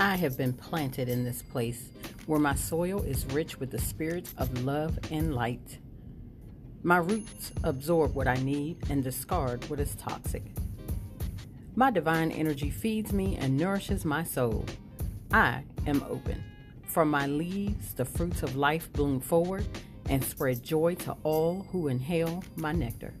I have been planted in this place where my soil is rich with the spirit of love and light. My roots absorb what I need and discard what is toxic. My divine energy feeds me and nourishes my soul. I am open. From my leaves, the fruits of life bloom forward and spread joy to all who inhale my nectar.